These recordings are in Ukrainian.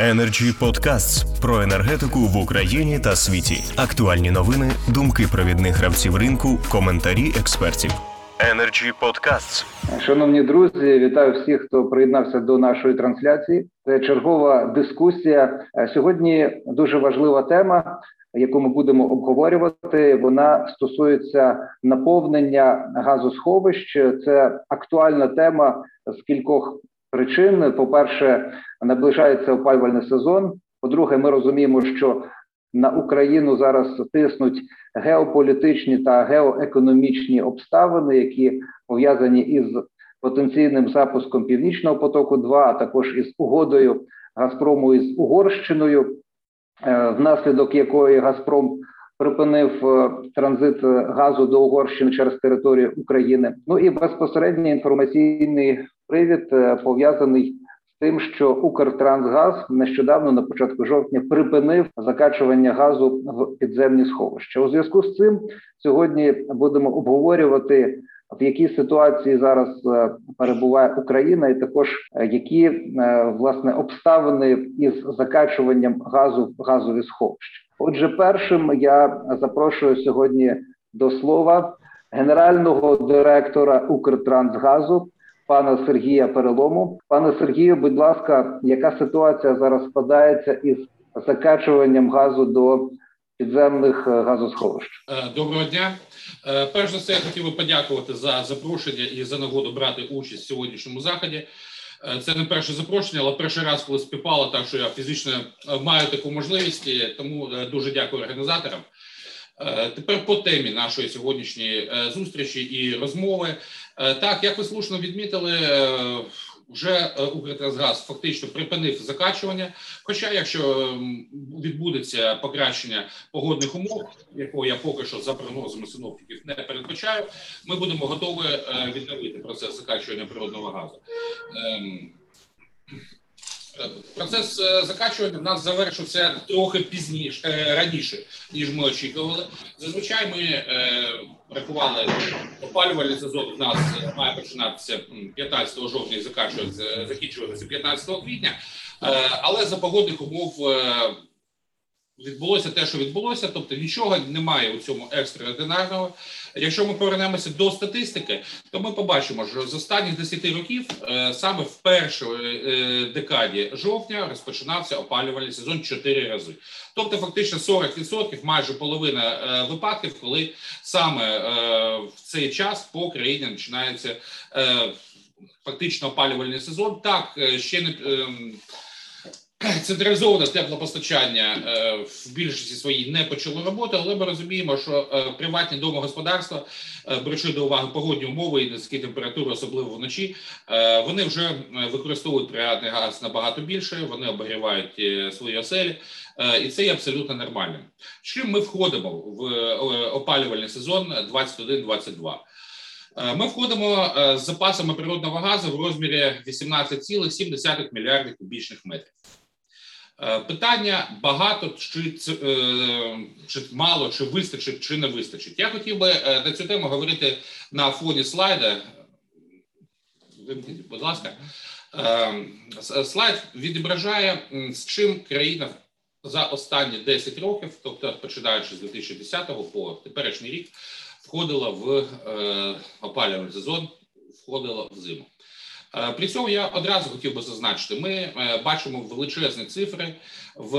Energy Podcasts про енергетику в Україні та світі. Актуальні новини, думки провідних гравців ринку, коментарі експертів. Energy Podcasts. Шановні друзі, вітаю всіх, хто приєднався до нашої трансляції. Це чергова дискусія. Сьогодні дуже важлива тема, яку ми будемо обговорювати. Вона стосується наповнення газосховищ. Це актуальна тема з кількох причин. По перше, наближається опалювальний сезон. По-друге, ми розуміємо, що на Україну зараз тиснуть геополітичні та геоекономічні обставини, які пов'язані із потенційним запуском північного потоку, 2 а також із угодою Газпрому із Угорщиною, е, внаслідок якої Газпром припинив е, транзит газу до Угорщини через територію України. Ну і безпосередньо інформаційний привід е, пов'язаний тим, що Укртрансгаз нещодавно на початку жовтня припинив закачування газу в підземні сховища. У зв'язку з цим сьогодні будемо обговорювати. В якій ситуації зараз е, перебуває Україна, і також е, які е, власне обставини із закачуванням газу в газові сховища? Отже, першим я запрошую сьогодні до слова генерального директора Укртрансгазу пана Сергія Перелому. Пане Сергію, будь ласка, яка ситуація зараз складається із закачуванням газу до підземних е, газосховищ? Е, доброго дня. Е, перш за все, я хотів би подякувати за запрошення і за нагоду брати участь в сьогоднішньому заході. Це не перше запрошення, але перший раз, коли співпало, так що я фізично маю таку можливість, тому дуже дякую організаторам. Тепер по темі нашої сьогоднішньої зустрічі і розмови. Е, так, як ви слушно відмітили, е, вже е, Укртрансгаз фактично припинив закачування. Хоча, якщо відбудеться покращення погодних умов, якого я поки що за прогнозами синоптиків не передбачаю, ми будемо готові відновити процес закачування природного газу. Ем, процес закачування в нас завершився трохи пізніше раніше, ніж ми очікували. Зазвичай ми рахували опалювальний сезон. В нас має починатися 15 жовтня і закінчуватися 15 квітня, е, але за погодних умов. Е, відбулося те, що відбулося, тобто нічого немає у цьому екстраординарного. Якщо ми повернемося до статистики, то ми побачимо, що з останніх 10 років е, саме в першій е, декаді жовтня розпочинався опалювальний сезон 4 рази. Тобто, фактично 40%, майже половина е, випадків, коли саме в цей час по країні починається фактично опалювальний сезон. Так ще не ем, Централізоване теплопостачання е, в більшості своїй не почало роботи, але ми розуміємо, що е, приватні домогосподарства, е, беручи до уваги погодні умови і низькі температури, особливо вночі, вони вже використовують природний газ набагато більше. Вони обігрівають свої оселі, і це є абсолютно нормальним. Чим ми входимо в опалювальний сезон 21-22? Ми входимо з запасами природного газу в розмірі 18,7 мільярдів кубічних метрів. Е, питання багато чи е, чи мало, чи вистачить, чи не вистачить. Я хотів би е, на цю тему говорити на фоні слайда. Будь ласка, слайд відображає, з чим країна за останні 10 років, тобто починаючи з 2010 по теперішній рік, входила в опалювальний сезон, входила в зиму. Е, при цьому я одразу хотів би зазначити: ми е, бачимо величезні цифри в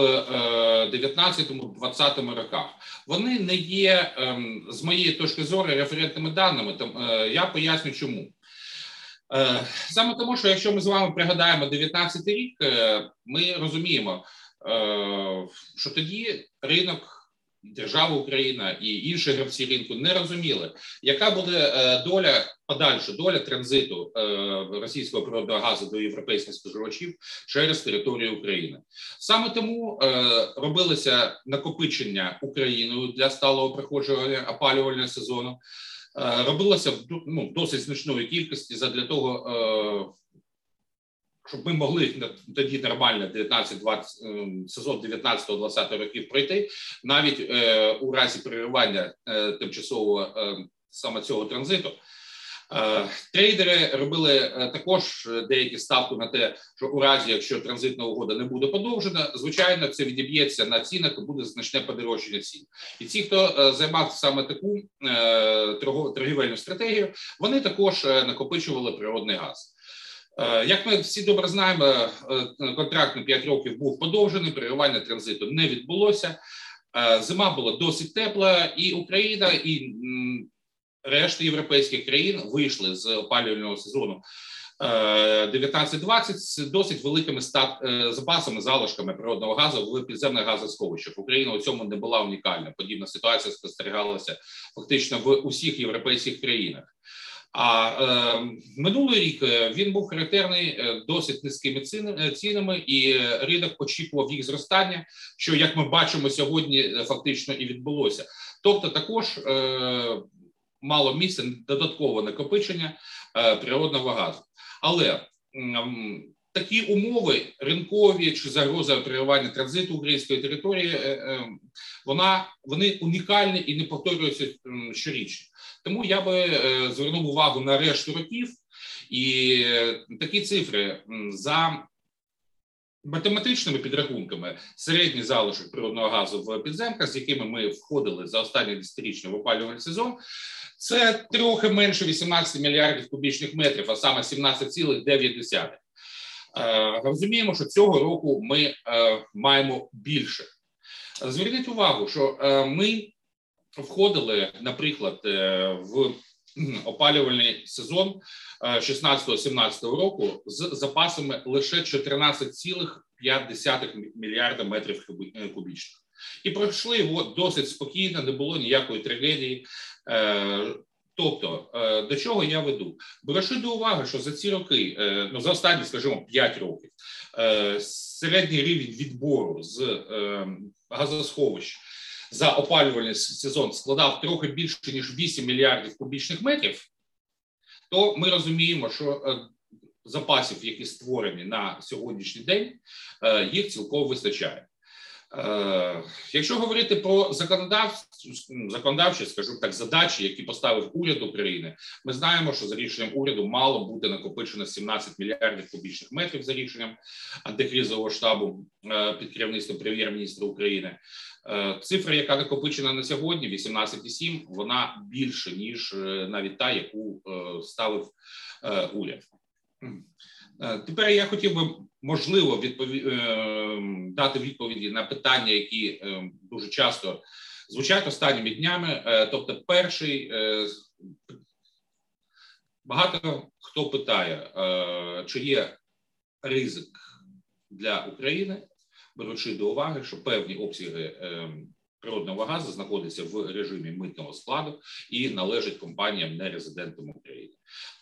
19-20 е, роках. Вони не є ем, з моєї точки зору референтними даними. я поясню, чому. Саме тому, що якщо ми з вами пригадаємо 19 рік, ми розуміємо, що тоді ринок держава Україна і інші гравці ринку не розуміли, яка буде е, доля подальша доля транзиту е, російського природного газу до європейських споживачів через територію України. Саме тому е, робилося накопичення Україною для сталого проходження опалювального сезону. Робилося в ну, досить значної кількості задля того, щоб ми могли тоді нормально 19-20 ем, сезон 19-20 років пройти, навіть е, у разі переривання е, тимчасового е, саме цього транзиту. Трейдери робили також деякі ставки на те, що у разі, якщо транзитна угода не буде подовжена, звичайно, це відіб'ється на цінах і буде значне подорожчання цін. І ті, хто займався саме таку торгівельну стратегію, вони також накопичували природний газ. Як ми всі добре знаємо, контракт на 5 років був подовжений, переривання транзиту не відбулося. Зима була досить тепла, і Україна і решта європейських країн вийшли з опалювального сезону 19-20 з досить великими стат е, запасами залишками природного газу в підземних газосховищах. Україна у цьому не була унікальна. Подібна ситуація спостерігалася фактично в усіх європейських країнах. А е, минулий рік е, він був характерний е, досить низькими цінами, і ринок очікував їх зростання, що як ми бачимо сьогодні, фактично і відбулося. Тобто, також е, мало місця додаткове накопичення е, природного газу, але е, такі умови ринкові чи загроза переривання транзиту української території, е, е, вона вони унікальні і не повторюються щорічно. Тому я би е, звернув увагу на решту років і такі цифри за. Математичними підрахунками середній залишок природного газу в підземках, з якими ми входили за останній десятирічний в опалювальний сезон, це трохи менше 18 мільярдів кубічних метрів, а саме 17,9. Е, розуміємо, що цього року ми е, маємо більше. Зверніть увагу, що е, ми входили, наприклад, в опалювальний сезон 16-17 року з запасами лише 14,5 мільярда метрів кубічних. І пройшли його досить спокійно, не було ніякої трагедії. Тобто, е, до чого я веду? Прошу до уваги, що за ці роки, е, ну за останні, скажімо, 5 років, е, середній рівень відбору з газосховищ за опалювальний сезон складав трохи більше ніж 8 мільярдів кубічних метрів, то ми розуміємо, що запасів, які створені на сьогоднішній день, їх цілком вистачає. Е, якщо говорити про законодавчі, скажу так, задачі, які поставив уряд України, ми знаємо, що за рішенням уряду мало бути накопичено 17 мільярдів кубічних метрів за рішенням антикризового штабу е, під керівництвом прем'єр-міністра України. Е, цифра, яка накопичена на сьогодні, 18,7, вона більше ніж навіть та, яку ставив уряд. Тепер я хотів би можливо відпові... Е, дати відповіді на питання, які е, дуже часто звучать останніми днями. Тобто, перший багато хто питає, чи є ризик для України, беручи до уваги, що певні обсяги природного газу знаходиться в режимі митного складу і належить компаніям нерезидентам України.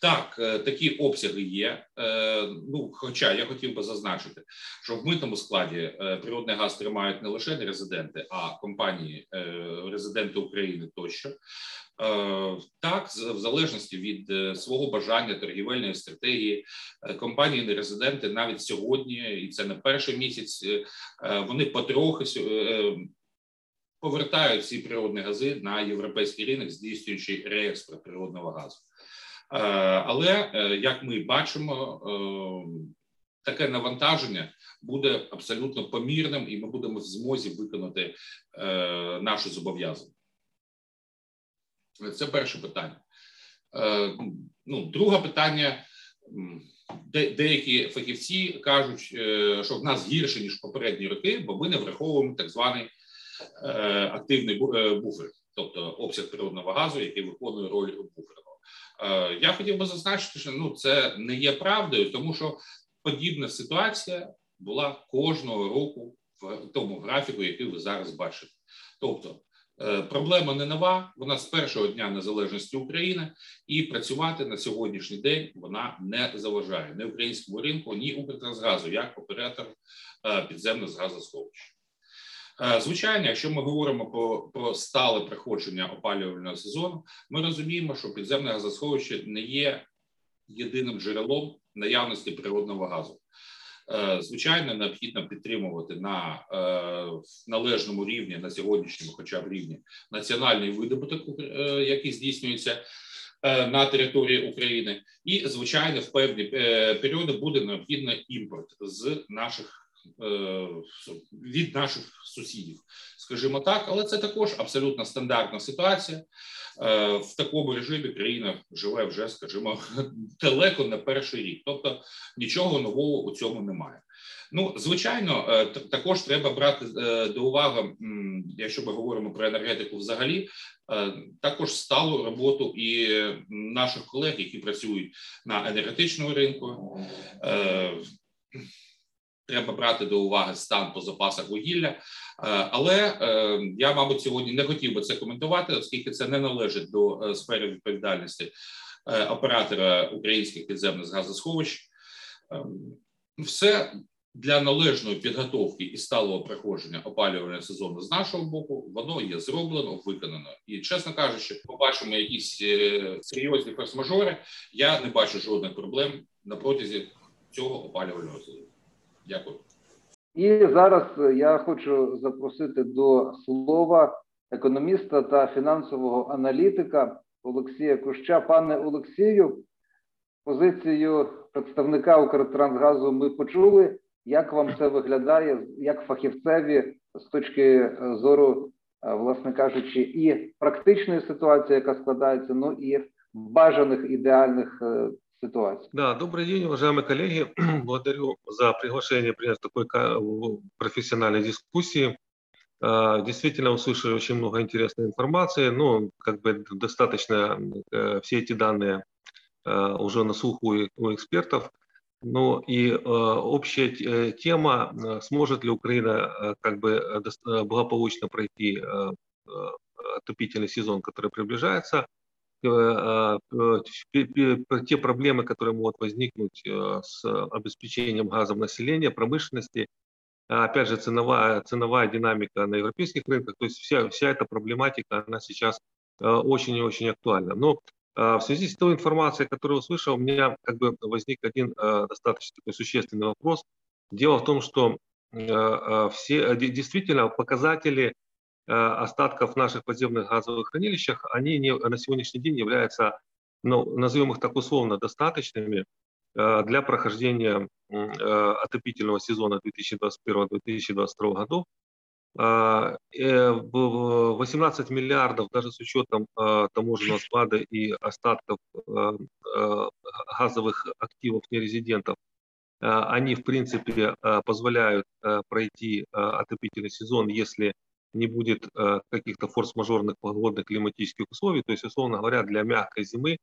Так, е, такі обсяги є. Е, ну, хоча я хотів би зазначити, що в митному складі е, природний газ тримають не лише нерезиденти, а компанії резиденти України тощо. Так, в залежності від свого бажання торгівельної стратегії, компанії нерезиденти навіть сьогодні, і це не перший місяць. Вони потрохи повертають ці природні гази на європейський ринок, здійснюючи реекспорт природного газу. Е, але е, як ми бачимо, е, таке навантаження буде абсолютно помірним, і ми будемо в змозі виконати наші зобов'язання. Це перше питання. Ну, друге питання. Деякі фахівці кажуть, що в нас гірше ніж попередні роки, бо ми не враховуємо так званий активний буфер, тобто обсяг природного газу, який виконує роль буфера. Е, я хотів би зазначити, що ну це не є правдою, тому що подібна ситуація була кожного року в тому графіку, який ви зараз бачите. Тобто е, проблема не нова, вона з першого дня незалежності України, і працювати на сьогоднішній день вона не заважає ні українському ринку, ні Укртрансгазу як оператор е, підземних газосховищ. Е, звичайно, якщо ми говоримо про про стале проходження опалювального сезону, ми розуміємо, що підземне газосховище не є єдиним джерелом наявності природного газу. Е, звичайно, необхідно підтримувати на е, належному рівні на сьогоднішньому, хоча б рівні, національний видобуток, який здійснюється на території України, і звичайно, в певні періоди буде необхідний імпорт з наших від наших сусідів, скажімо так, але це також абсолютно стандартна ситуація. В такому режимі країна живе вже, скажімо, далеко на перший рік, тобто нічого нового у цьому немає. Ну, звичайно, е, також треба брати е, до уваги, якщо ми говоримо про енергетику, взагалі е, також сталу роботу і наших колег, які працюють на енергетичному ринку. Треба брати до уваги стан по запасах вугілля, але я, мабуть, сьогодні не хотів би це коментувати, оскільки це не належить до сфери відповідальності оператора українських підземних газосховищ. Все для належної підготовки і сталого проходження опалювального сезону з нашого боку воно є зроблено, виконано. І чесно кажучи, побачимо якісь е, серйозні форс-мажори. Я не бачу жодних проблем на протязі цього опалювального сезону. Дякую. І зараз я хочу запросити до слова економіста та фінансового аналітика Олексія Куща. Пане Олексію, позицію представника Укртрансгазу ми почули. Як вам це виглядає як фахівцеві з точки зору, власне кажучи, і практичної ситуації, яка складається, ну і бажаних ідеальных ситуаций. Да, добрый день, уважаемые коллеги. Благодарю за приглашение принять такой профессиональной дискуссии. Действительно услышали очень много интересной информации. Ну, как бы достаточно э, все эти данные э, уже на слуху у экспертов. Ну и э, общая э, тема, э, сможет ли Украина как бы благополучно пройти отопительный сезон, который приближается, те проблемы, которые могут возникнуть с обеспечением газом населения, промышленности, опять же, ценовая, ценовая динамика на европейских рынках, то есть вся, вся эта проблематика, она сейчас очень и очень актуальна. Но а, в связи с той информацией, которую услышал, у меня как бы возник один а, достаточно такой существенный вопрос. Дело в том, что а, все действительно показатели остатков наших подземных газовых хранилищах, они не, на сегодняшний день являются, ну, назовем их так условно, достаточными для прохождения отопительного сезона 2021-2022 годов. 18 э, миллиардов, даже с учетом таможенного склада и остатков газовых активов нерезидентов, они, в принципе, позволяют пройти отопительный сезон, если не будет каких-то форс-мажорных погодных климатических условий. То есть, условно говоря, для мягкой зимы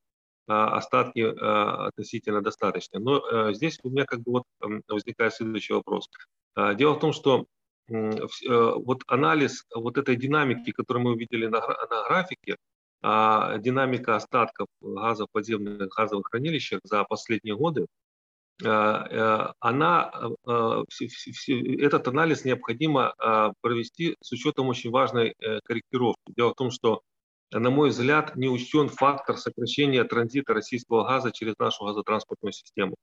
остатки относительно достаточно. Но здесь у меня как бы вот возникает следующий вопрос. Дело в том, что Э, вот анализ вот этой динамики, которую мы увидели на, на графике, а динамика остатков газа в подземных газовых хранилищах за последние годы, э, э, она, этот анализ необходимо провести с учетом очень важной корректировки. Дело в том, что, на мой взгляд, не учтен фактор сокращения транзита российского газа через нашу газотранспортную систему.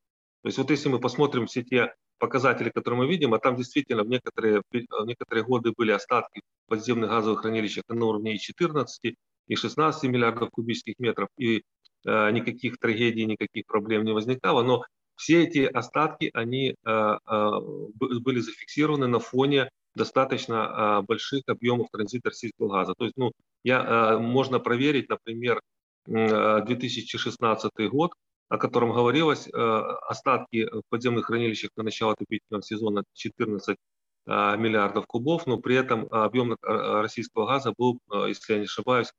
То есть вот если мы посмотрим все те показатели, которые мы видим, а там действительно в некоторые, в некоторые годы были остатки подземных газовых хранилищ на уровне и 14, и 16 миллиардов кубических метров, и э, никаких трагедий, никаких проблем не возникало, но все эти остатки, они э, э, были зафиксированы на фоне достаточно э, больших объемов транзита российского газа. То есть, ну, я, можно проверить, например, 2016 год, о котором говорилось, остатки в подземных хранилищах на начало отопительного сезона 14 э, миллиардов кубов, но при этом объем российского газа был, если я не ошибаюсь,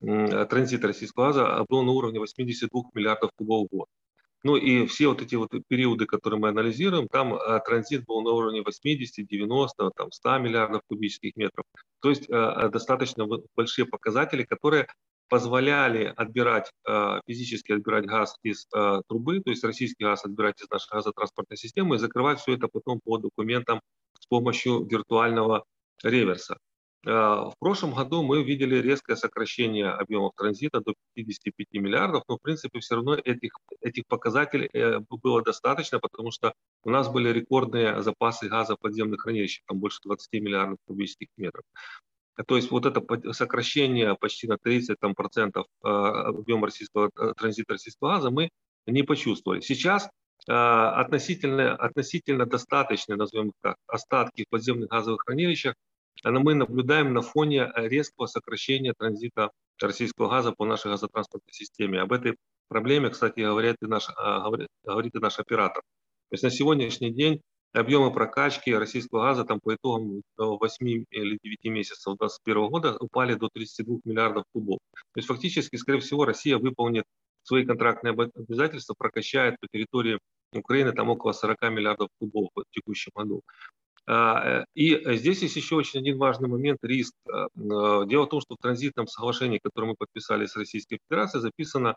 транзит российского газа был на уровне 82 миллиардов кубов в год. Ну и все вот эти вот периоды, которые мы анализируем, там транзит был на уровне 80, 90, там 100 миллиардов кубических метров. То есть достаточно большие показатели, которые позволяли отбирать, э, физически отбирать газ из э, трубы, то есть российский газ отбирать из нашей газотранспортной системы и закрывать все это потом по документам с помощью виртуального реверса. Э, в прошлом году мы видели резкое сокращение объемов транзита до 55 миллиардов, но в принципе все равно этих, этих показателей было достаточно, потому что у нас были рекордные запасы газа подземных хранилищах, там больше 20 миллиардов кубических метров. то есть вот это сокращение почти на 30 там, процентов объема российского транзита российского газа мы не почувствовали. Сейчас относительно, относительно достаточные, назовем их так, остатки в подземных газовых хранилищах мы наблюдаем на фоне резкого сокращения транзита российского газа по нашей газотранспортной системе. Об этой проблеме, кстати, говорит и наш, говорит, говорит и наш оператор. То есть на сегодняшний день объемы прокачки российского газа там по итогам 8 или 9 месяцев 2021 года упали до 32 миллиардов кубов. То есть фактически, скорее всего, Россия выполнит свои контрактные обязательства, прокачает по территории Украины там около 40 миллиардов кубов в текущем году. А, э, и здесь есть еще очень один важный момент – риск. А, а, дело в том, что в транзитном соглашении, которое мы подписали с Российской Федерацией, записано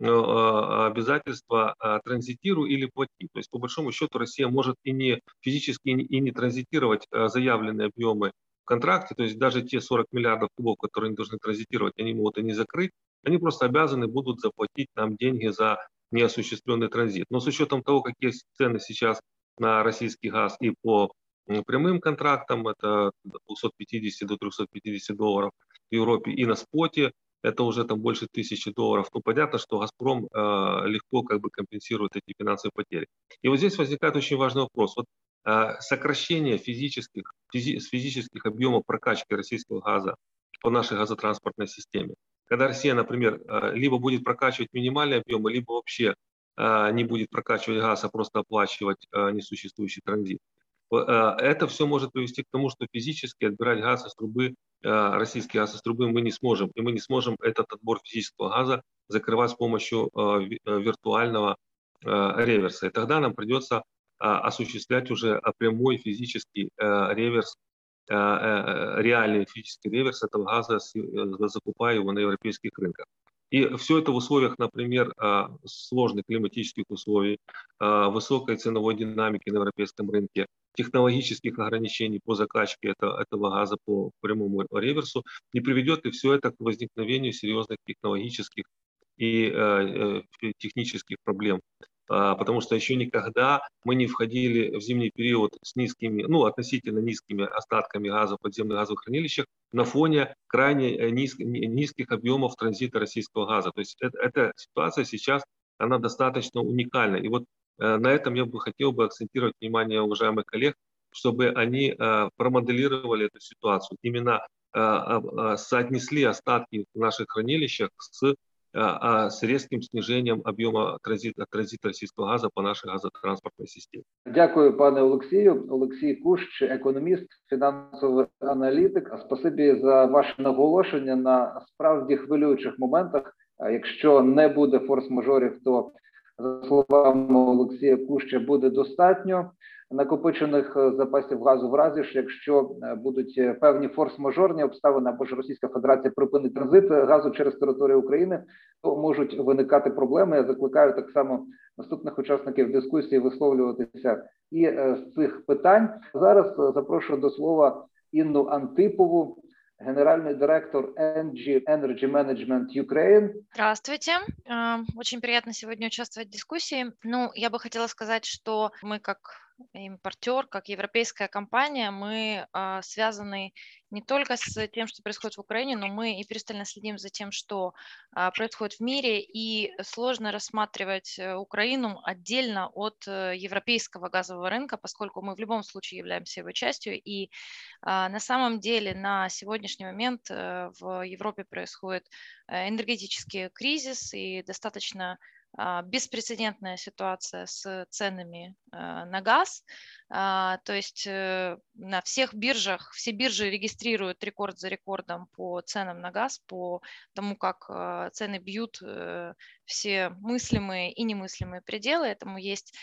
обязательство транзитируй или плати. То есть, по большому счету, Россия может и не физически и не транзитировать заявленные объемы в контракте, то есть даже те 40 миллиардов кубов, которые они должны транзитировать, они могут и не закрыть, они просто обязаны будут заплатить нам деньги за неосуществленный транзит. Но с учетом того, какие цены сейчас на российский газ и по прямым контрактам, это 250 до 350 долларов в Европе, и на споте это уже там больше тысячи долларов. Ну, понятно, что «Газпром» э, легко как бы компенсирует эти финансовые потери. И вот здесь возникает очень важный вопрос. Вот э, сокращение физических, физи, физических объемов прокачки российского газа по нашей газотранспортной системе. Когда Россия, например, э, либо будет прокачивать минимальные объемы, либо вообще э, не будет прокачивать газ, а просто оплачивать э, несуществующий транзит. Это все может привести к тому, что физически отбирать газ из трубы, российский газ из трубы мы не сможем. И мы не сможем этот отбор физического газа закрывать с помощью виртуального реверса. И тогда нам придется осуществлять уже прямой физический реверс реальный физический реверс этого газа, закупая его на европейских рынках. И все это в условиях, например, сложных климатических условий, высокой ценовой динамики на европейском рынке, технологических ограничений по закачке этого, этого газа по прямому реверсу, не приведет и все это к возникновению серьезных технологических и э, технических проблем а, потому что еще никогда мы не входили в зимний период с низкими, ну, относительно низкими остатками газа в подземных газовых хранилищах на фоне крайне э, низ, низких объемов транзита российского газа. То есть это, эта ситуация сейчас, она достаточно уникальна. И вот э, на этом я бы хотел бы акцентировать внимание уважаемых коллег, чтобы они э, промоделировали эту ситуацию, именно соотнесли остатки в наших хранилищах с а с резким снижением об'єму транзиту, транзиту російського газу по нашій газотранспортній системі. Дякую, пане Олексію. Олексій Кущ, економіст, фінансовий аналітик. Спасибі за ваше наголошення на справді хвилюючих моментах. Якщо не буде форс-мажорів, то за словами Олексія Куща буде достатньо накопичених е, запасів газу в разі ж, якщо е, будуть е, певні форс-мажорні обставини або ж Російська Федерація припинить транзит газу через територію України, то можуть виникати проблеми. Я закликаю так само наступних учасників дискусії висловлюватися і з цих питань. Зараз запрошую до слова Інну Антипову генеральный директор NG Energy Management Ukraine. Здравствуйте. Очень приятно сегодня участвовать в дискуссии. Ну, я бы хотела сказать, что мы как импортер, как европейская компания, мы а, связаны не только с тем, что происходит в Украине, но мы и пристально следим за тем, что а, происходит в мире, и сложно рассматривать э, Украину отдельно от э, европейского газового рынка, поскольку мы в любом случае являемся его частью, и а, на самом деле на сегодняшний момент э, в Европе происходит энергетический кризис, и достаточно беспрецедентная ситуация с ценами а, на газ. А, то есть э, на всех биржах, все биржи регистрируют рекорд за рекордом по ценам на газ, по тому, как цены бьют э, все мыслимые и немыслимые пределы. Этому есть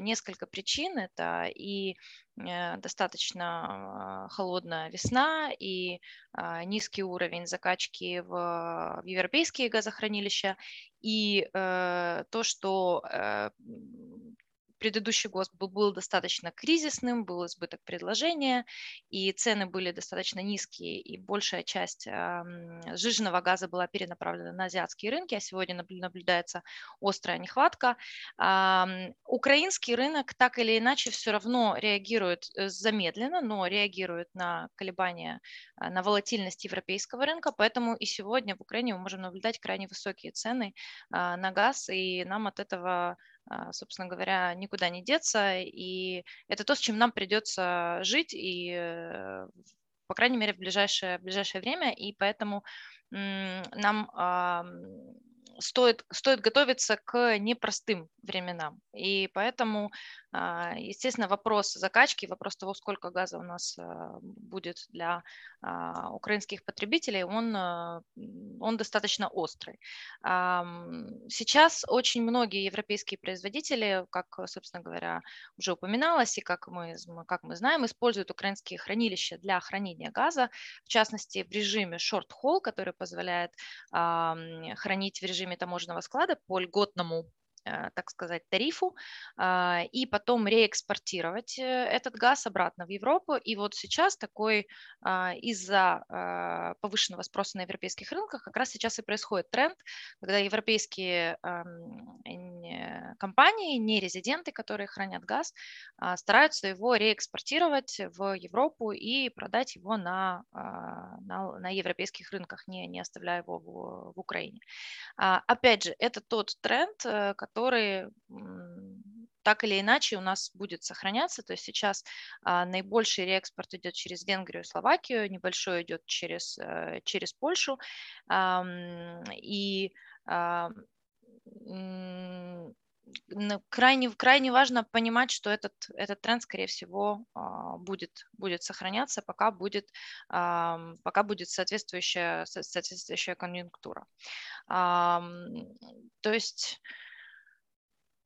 несколько причин. Это и э, достаточно холодная весна и низкий уровень закачки в, в европейские газохранилища и э, то, что э, предыдущий год был, достаточно кризисным, был избыток предложения, и цены были достаточно низкие, и большая часть сжиженного газа была перенаправлена на азиатские рынки, а сегодня наблюдается острая нехватка. Украинский рынок так или иначе все равно реагирует э, замедленно, но реагирует на колебания, а, на волатильность европейского рынка, поэтому и сегодня в Украине мы можем наблюдать крайне высокие цены а, на газ, и нам от этого собственно говоря, никуда не деться, и это то, с чем нам придется жить, и, э, по крайней мере, в ближайшее, в ближайшее время, и поэтому нам стоит, стоит готовиться к непростым временам. И поэтому, а, естественно, вопрос закачки, вопрос того, сколько газа у нас а, будет для а, украинских потребителей, он, он достаточно острый. Сейчас очень многие европейские производители, как, собственно говоря, уже упоминалось, и как мы, как мы знаем, используют украинские хранилища для хранения газа, в частности, в режиме short-haul, который позволяет хранить в режиме таможенного склада по льготному так сказать, тарифу, а, и потом реэкспортировать э, этот газ обратно в Европу. И вот сейчас такой а, из-за а, повышенного спроса на европейских рынках как раз сейчас и происходит тренд, когда европейские компании, не резиденты, которые хранят газ, стараются его реэкспортировать в Европу и продать его на, на, на европейских рынках, не, не оставляя его в, в Украине. Опять же, это тот тренд, который э, которые так или иначе у нас будет сохраняться. То есть сейчас а, наибольший реэкспорт идет через Венгрию и Словакию, небольшой идет через, а, через Польшу. И а, крайне, крайне важно понимать, что этот, этот тренд, скорее всего, а, будет, будет сохраняться, пока будет, пока будет соответствующая, соответствующая конъюнктура. То есть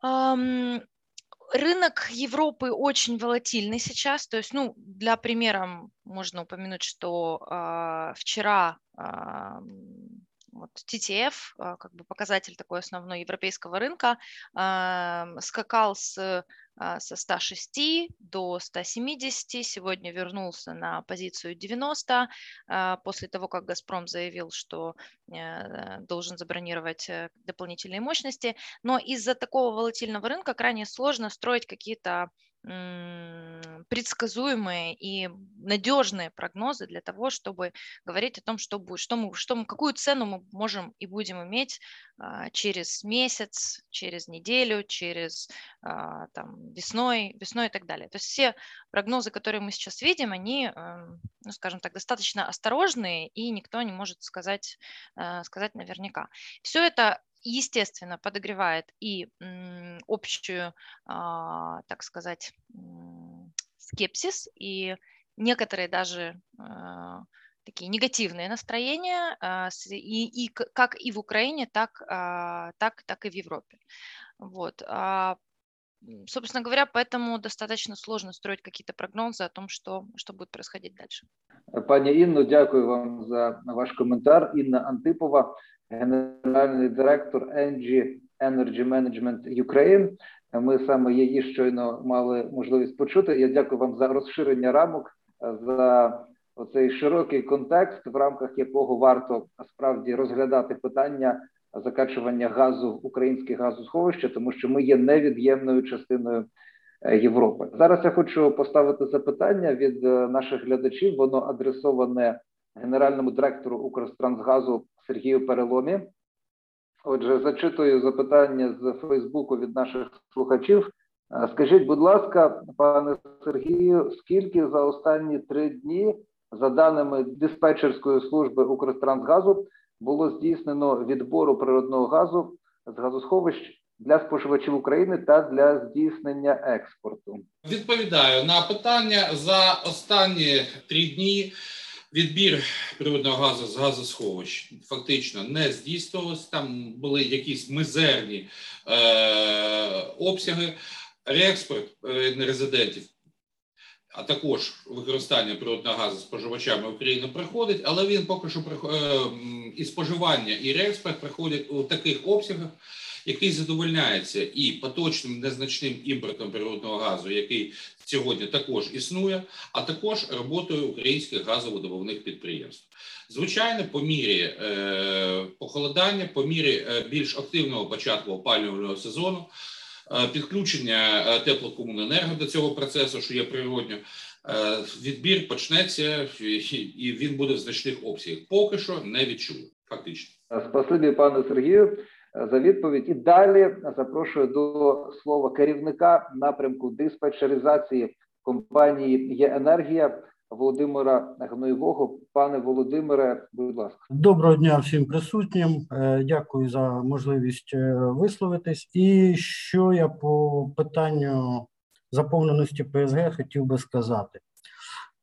Рынок Европы очень волатильный сейчас. То есть, ну, для примера можно упомянуть, что э, вчера вот TTF, а, как бы показатель такой основной европейского рынка, скакал с а, со 106 до 170, сегодня вернулся на позицию 90 а, после того, как «Газпром» заявил, что э, должен забронировать э, дополнительные мощности. Но из-за такого волатильного рынка крайне сложно строить какие-то предсказуемые и надежные прогнозы для того, чтобы говорить о том, что будет, что мы, что мы, какую цену мы можем и будем иметь а, через месяц, через неделю, через а, там, весной, весной и так далее. То есть все прогнозы, которые мы сейчас видим, они, эм, ну, скажем так, достаточно осторожные, и никто не может сказать, э, сказать наверняка. Все это естественно, подогревает и общую, а, так сказать, скепсис и некоторые даже а, такие негативные настроения, а, и, и как и в Украине, так, так, так и в Европе. Вот. Собственно говоря, поэтому достаточно сложно строить какие-то прогнозы о том, что, что будет происходить дальше. Пані Інно, дякую вам за ваш коментар. Інна Антипова, генеральний директор NG Energy Management Ukraine. Ми саме її щойно мали можливість почути. Я дякую вам за розширення рамок, за оцей широкий контекст, в рамках якого варто справді розглядати питання закачування газу в українських газосховища, тому що ми є невід'ємною частиною Європи. Зараз я хочу поставити запитання від наших глядачів. Воно адресоване генеральному директору Укртрансгазу Сергію Переломі. Отже, зачитую запитання з Фейсбуку від наших слухачів. Скажіть, будь ласка, пане Сергію, скільки за останні три дні, за даними диспетчерської служби Укртрансгазу, було здійснено відбору природного газу з газосховищ для споживачів України та для здійснення експорту? Відповідаю на питання за останні три дні. Відбір природного газу з газосховищ фактично не здійснювався. Там були якісь мизерні е, обсяги. Реекспорт е, нерезидентів, а також використання природного газу споживачами України приходить, але він поки що е, і споживання, і реекспорт приходять у таких обсягах, який задовольняється і поточним незначним імпортом природного газу, який сьогодні також існує, а також роботою українських газовидобувних підприємств. Звичайно, по мірі е, похолодання, по мірі е, більш активного початку опалювального сезону, е, підключення е, теплокомуненерго до цього процесу, що є природньо, відбір почнеться і він буде в значних обсягах. Поки що не відчую, фактично. Спасибі, пане Сергію, за відповідь. І далі запрошую до слова керівника напрямку диспетчеризації компанії «Є енергія» Володимира Гнойвого. Пане Володимире, будь ласка, доброго дня всім присутнім. Е, дякую за можливість е, висловитись. І що я по питанню заповненості ПСГ хотів би сказати.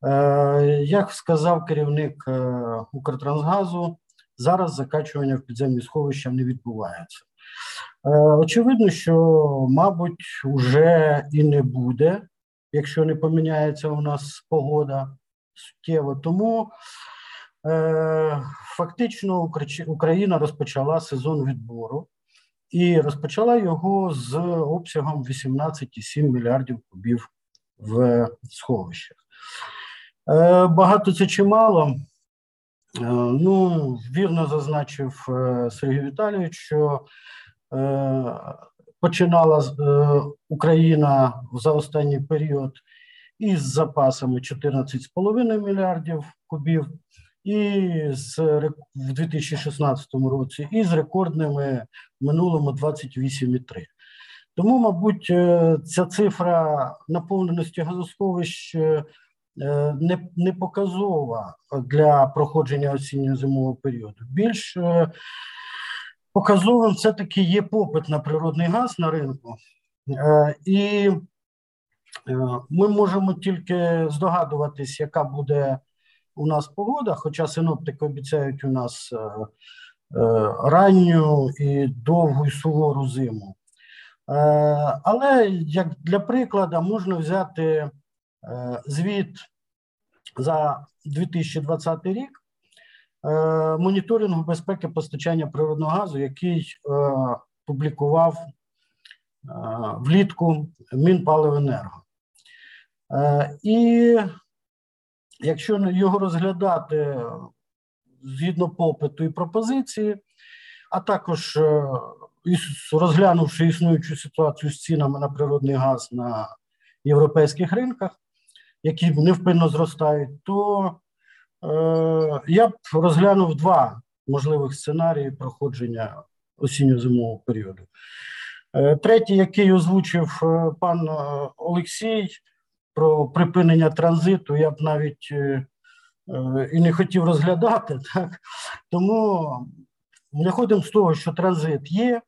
Е, як сказав керівник Укртрансгазу, зараз закачування в підземні сховища не відбувається. Очевидно, що, мабуть, вже і не буде якщо не поміняється у нас погода суттєво. Тому е, фактично Україна розпочала сезон відбору і розпочала його з обсягом 18,7 мільярдів кубів в сховищах. Е, Багато це чимало. Е, ну, вірно зазначив е, Сергій Віталійович, що е, починала Україна за останній період із запасами 14,5 мільярдів кубів, і з в 2016 році, і з рекордними минулому 28,3. Тому, мабуть, ця цифра наповненості газосховищ не не показова для проходження осінньо-зимового періоду. Більш показовим все-таки є попит на природний газ на ринку, е, і е, ми можемо тільки здогадуватись, яка буде у нас погода, хоча синоптики обіцяють у нас е, ранню і довгу і сувору зиму. Але як для прикладу можна взяти звіт за 2020 рік Е, моніторингу безпеки постачання природного газу, який е, публікував е, влітку Мінпаливенерго. І якщо його розглядати згідно попиту і пропозиції, а також розглянувши існуючу ситуацію з цінами на природний газ на європейських ринках, які невпинно зростають, то Е, я б розглянув два можливих сценарії проходження осінньо-зимового періоду. Е, третій, який озвучив е, пан Олексій про припинення транзиту, я б навіть і не хотів розглядати. Так? Тому виходимо з того, що транзит є,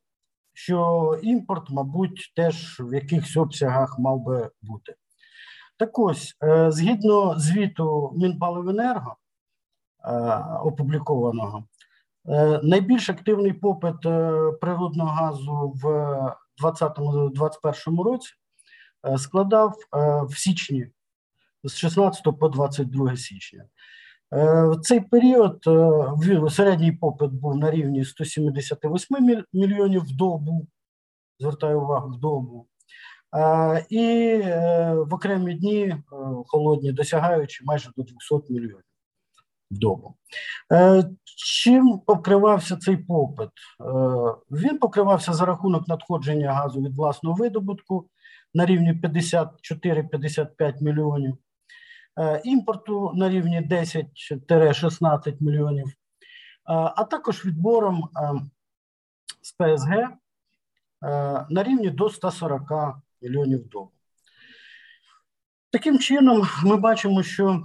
що імпорт, мабуть, теж в якихось обсягах мав би бути. Так ось, згідно звіту Мінпаливенерго, Е, опублікованого. Е, найбільш активний попит е, природного газу в 2020-2021 році складав в січні з 16 по 22 січня. В цей період середній попит був на рівні 178 мільйонів в добу, звертаю увагу в добу, і в окремі дні холодні досягаючи майже до 200 мільйонів в добу. Е, чим покривався цей попит? Е, він покривався за рахунок надходження газу від власного видобутку на рівні 54-55 мільйонів, е, імпорту на рівні 10-16 мільйонів, а також відбором з ПСГ на рівні до 140 мільйонів добу. Таким чином, ми бачимо, що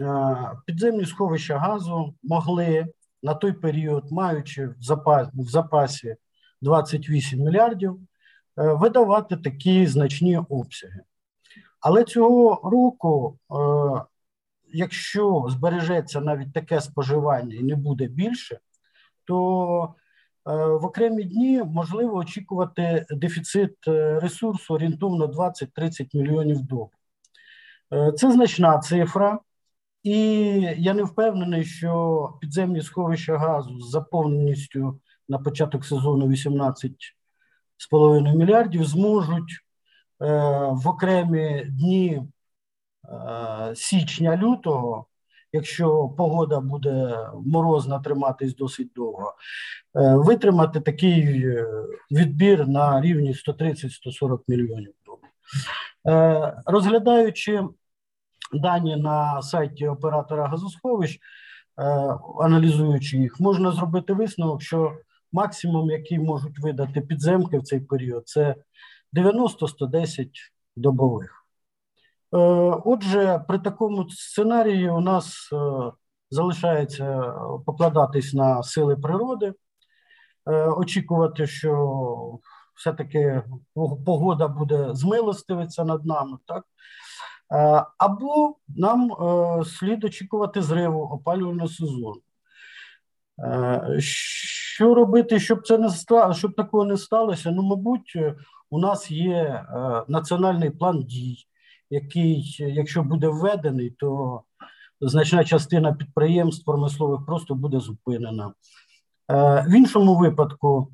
Е, підземні сховища газу могли на той період, маючи в запасі, в запасі 28 мільярдів, е, видавати такі значні обсяги. Але цього року, е, якщо збережеться навіть таке споживання і не буде більше, то в окремі дні можливо очікувати дефіцит ресурсу орієнтовно 20-30 мільйонів добу. Це значна цифра. І я не впевнений, що підземні сховища газу з заповненістю на початок сезону 18,5 мільярдів, зможуть в окремі дні січня-лютого якщо погода буде морозна триматись досить довго, е, витримати такий е, відбір на рівні 130-140 мільйонів доларів. Е, розглядаючи дані на сайті оператора газосховищ, аналізуючи їх, можна зробити висновок, що максимум, який можуть видати підземки в цей період, це 90-110 добових. Е, отже, при такому сценарії у нас е, залишається покладатись на сили природи, е, очікувати, що все-таки погода буде змилостивитися над нами, так? Або нам слід очікувати зриву опалювального сезону. Що робити, щоб це не стало, щоб такого не сталося? Ну, мабуть, у нас є національний план дій який, якщо буде введений, то значна частина підприємств промислових просто буде зупинена. Е, в іншому випадку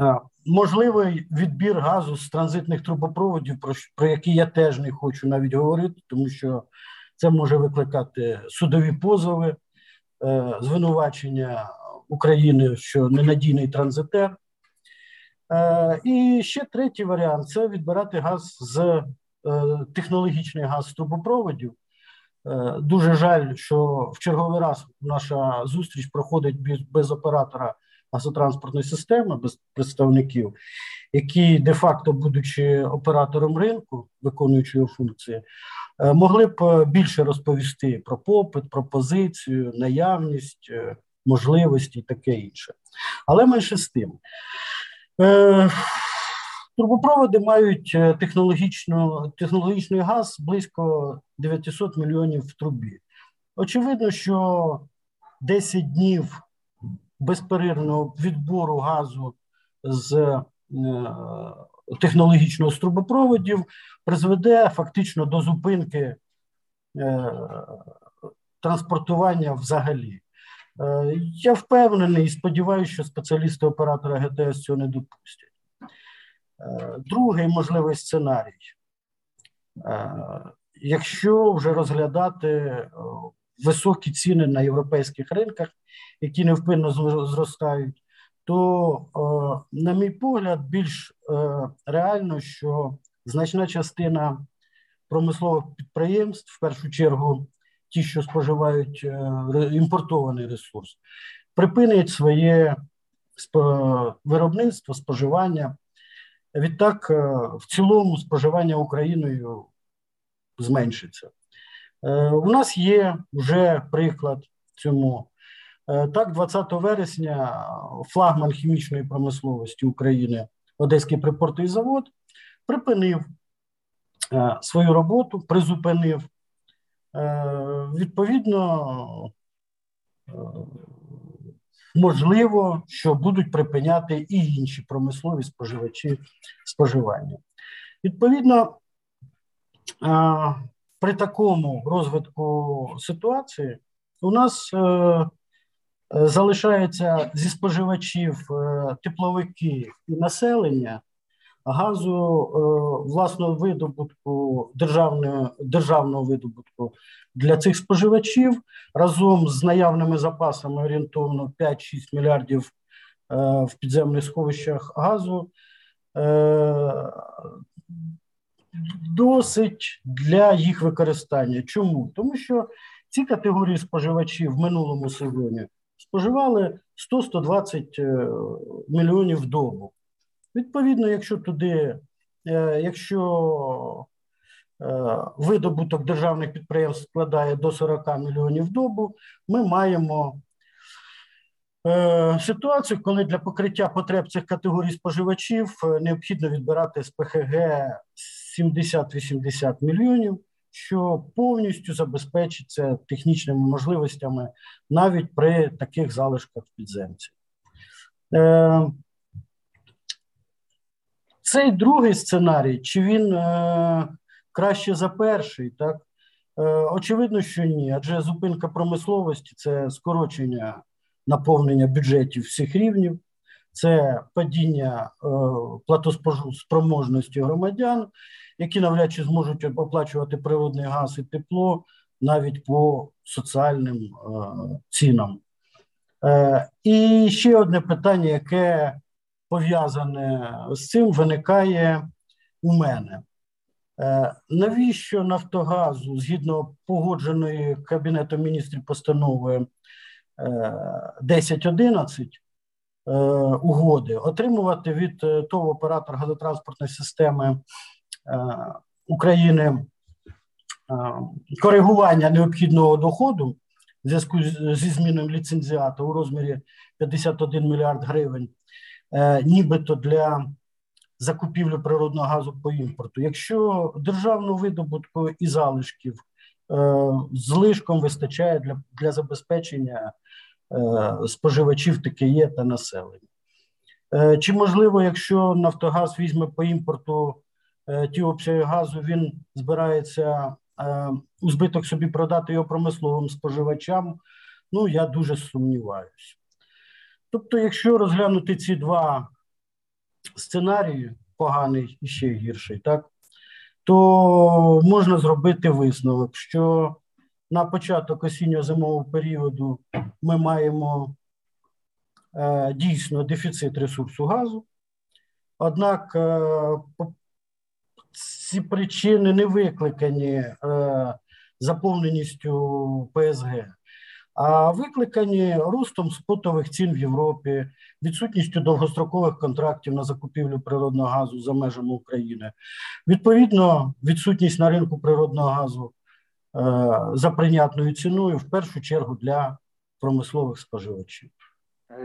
е, можливий відбір газу з транзитних трубопроводів, про, які я теж не хочу навіть говорити, тому що це може викликати судові позови, е, звинувачення України, що ненадійний транзитер. І ще третій варіант це відбирати газ з технологічний газ з трубопроводів. Е, дуже жаль, що в черговий раз наша зустріч проходить без, без оператора газотранспортної системи, без представників, які де-факто, будучи оператором ринку, виконуючи його функції, е, могли б більше розповісти про попит, пропозицію, наявність, можливості і таке інше. Але менше з тим. Турбопроводи мають е, технологічну, технологічний газ близько 900 мільйонів в трубі. Очевидно, що 10 днів безперервного відбору газу з е, технологічного з трубопроводів призведе фактично до зупинки е, транспортування взагалі. Е, я впевнений і сподіваюся, що спеціалісти оператора ГТС цього не допустять. Е, другий можливий сценарій. Е, якщо вже розглядати е, високі ціни на європейських ринках, які невпинно зростають, то, на мій погляд, більш реально, що значна частина промислових підприємств, в першу чергу, ті, що споживають імпортований ресурс, припинять своє виробництво, споживання Відтак, е, в цілому споживання Україною зменшиться. Е, у нас є вже приклад цьому. Е, так, 20 вересня флагман хімічної промисловості України, Одеський припортовий завод, припинив свою роботу, призупинив. Відповідно, можливо, що будуть припиняти і інші промислові споживачі споживання. Відповідно, при такому розвитку ситуації у нас е, залишається зі споживачів е, тепловики і населення газу власного видобутку державного державного видобутку для цих споживачів разом з наявними запасами орієнтовно 5-6 мільярдів е, в підземних сховищах газу. Е, досить для їх використання. Чому? Тому що ці категорії споживачів в минулому сезоні споживали 100-120 е, мільйонів добу. Відповідно, якщо туди, якщо Е, видобуток державних підприємств складає до 40 мільйонів добу, ми маємо е, ситуацію, коли для покриття потреб цих категорій споживачів е, необхідно відбирати з ПХГ 70-80 мільйонів, що повністю забезпечиться технічними можливостями навіть при таких залишках в підземці. Цей другий сценарій, чи він краще за перший, так? Е, очевидно, що ні, адже зупинка промисловості це скорочення наповнення бюджетів всіх рівнів, це падіння е, платоспроможності громадян, які навряд чи зможуть оплачувати природний газ і тепло навіть по соціальним е, цінам. Е, і ще одне питання, яке пов'язане з цим, виникає у мене. Е, навіщо Нафтогазу згідно погодженої Кабінетом міністрів постанови 10.11 е, угоди отримувати від е, того оператора газотранспортної системи України коригування необхідного доходу в зв'язку зі зміною ліцензіату у розмірі 51 мільярд гривень, нібито для закупівлю природного газу по імпорту. Якщо державну видобутку і залишків е, злишком вистачає для для забезпечення е, споживачів ТКЄ та населення. Е, чи можливо, якщо Нафтогаз візьме по імпорту е, ті обсяги газу, він збирається е, у збиток собі продати його промисловим споживачам? Ну, я дуже сумніваюся. Тобто, якщо розглянути ці два сценарій поганий і ще гірший, так, то можна зробити висновок, що на початок осінньо-зимового періоду ми маємо е, дійсно дефіцит ресурсу газу. Однак е, ці причини не викликані е, заповненістю ПСГ викликані ростом спотових цін в Європі, відсутністю довгострокових контрактів на закупівлю природного газу за межами України, відповідно, відсутність на ринку природного газу е, за прийнятною ціною, в першу чергу для промислових споживачів.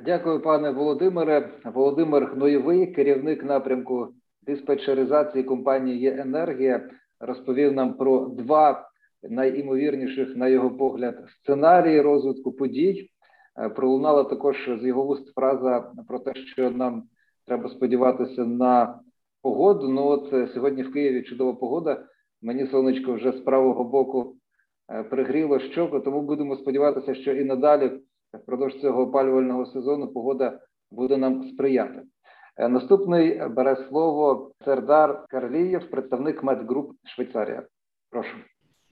Дякую, пане Володимире. Володимир Гноєвий, керівник напрямку диспетчеризації компанії «Є енергія», розповів нам про два найімовірніших, на його погляд, сценарії розвитку подій. Е, пролунала також з його вуст фраза про те, що нам треба сподіватися на погоду. Ну от е, сьогодні в Києві чудова погода. Мені сонечко вже з правого боку е, пригріло щоку, тому будемо сподіватися, що і надалі, впродовж цього опалювального сезону, погода буде нам сприяти. Наступний бере слово Сердар Карлієв, представник Медгруп Швейцарія. Прошу.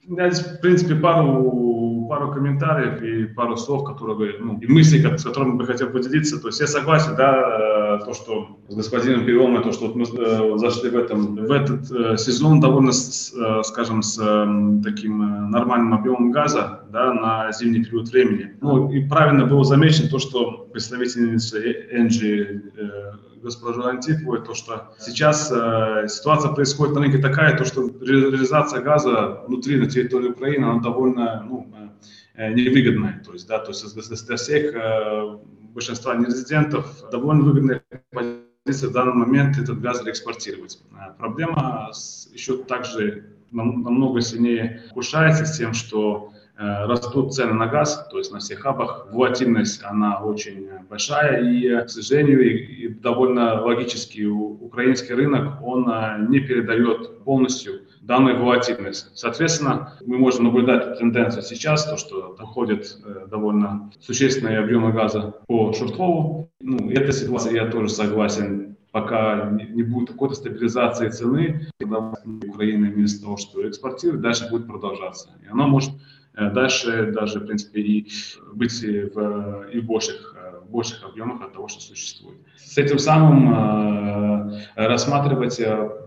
Меня здесь, в принципе, пару, пару комментариев и пару слов, которые ну, и мысли, с которыми бы хотел поделиться. То есть я согласен, да, то, что с господином Переломой, то, что вот мы э, зашли в, этом, в этот э, сезон довольно, с, э, скажем, с таким нормальным объемом газа, да, на зимний период времени. Ну, и правильно было замечено то, что представительница Энджи госпожу Антиповой, то, что сейчас э, ситуация происходит на рынке такая, то, что реализация газа внутри, на территории Украины, она довольно ну, э, невыгодная. То есть, да, то есть для всех э, большинства нерезидентов довольно выгодная позиция в данный момент этот газ реэкспортировать. Э, проблема еще также намного сильнее ухудшается с тем, что Э, растут цены на газ, то есть на всех хабах. Волатильность, она очень большая, и, к сожалению, и, и довольно логически украинский рынок, он э, не передает полностью данную волатильность. Соответственно, мы можем наблюдать тенденцию сейчас, то, что доходят э, довольно существенные объемы газа по Шуртову. Ну, эта ситуация, я тоже согласен, пока не будет какой-то стабилизации цены, когда Украина вместо того, что экспортирует, дальше будет продолжаться. И она может Э, дальше даже, в принципе, и быть в, и в больших, э, в больших объемах от того, что существует. С этим самым э, рассматривать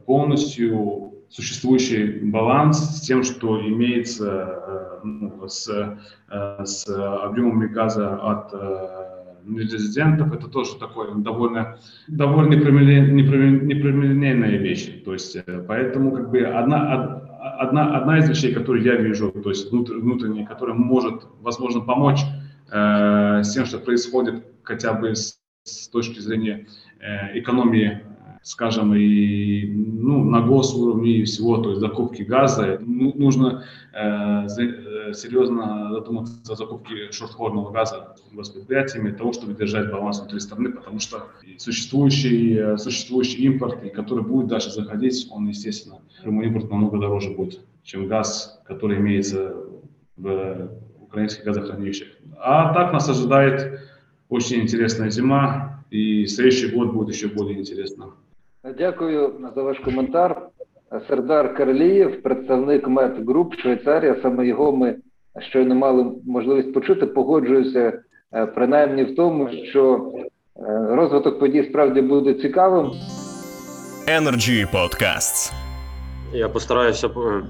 полностью существующий баланс с тем, что имеется ну, с, с объемами газа от резидентов, это тоже такое довольно, довольно непримиренная вещь. То есть, поэтому как бы одна, одна, одна из вещей, которую я вижу, то есть внутренняя, которая может, возможно, помочь э, с тем, что происходит хотя бы с, с точки зрения э, экономии, скажем, и ну, на госуровне и всего, то есть закупки газа, ну, нужно э, э, серьезно задуматься о закупке шортхорного газа госпредприятиями для того, чтобы держать баланс внутри страны, потому что существующий, э, существующий импорт, который будет дальше заходить, он, естественно, прямой импорт намного дороже будет, чем газ, который имеется в украинских газохранилищах. А так нас ожидает очень интересная зима, и следующий год будет еще более интересно. Дякую за ваш коментар. Сердар Карлієв, представник Медгруп Швейцарія. Саме його ми щойно мали можливість почути. Погоджуюся е, принаймні в тому, що е, розвиток подій справді буде цікавим. Energy Podcasts. Я постараюся е,